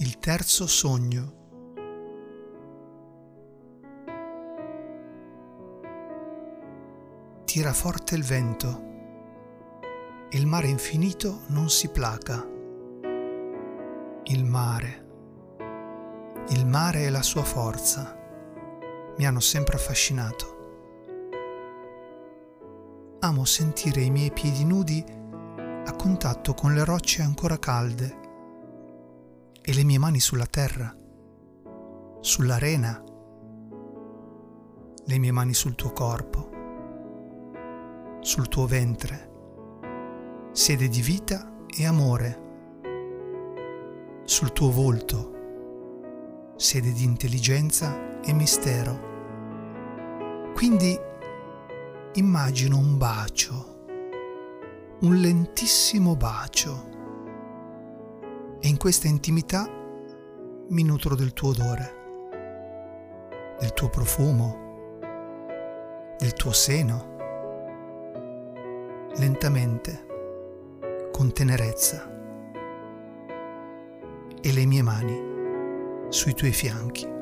Il terzo sogno. Tira forte il vento. Il mare infinito non si placa. Il mare. Il mare e la sua forza mi hanno sempre affascinato. Amo sentire i miei piedi nudi a contatto con le rocce ancora calde e le mie mani sulla terra, sull'arena, le mie mani sul tuo corpo, sul tuo ventre, sede di vita e amore, sul tuo volto, sede di intelligenza e mistero. Quindi immagino un bacio, un lentissimo bacio, e in questa intimità mi nutro del tuo odore, del tuo profumo, del tuo seno, lentamente, con tenerezza, e le mie mani sui tuoi fianchi.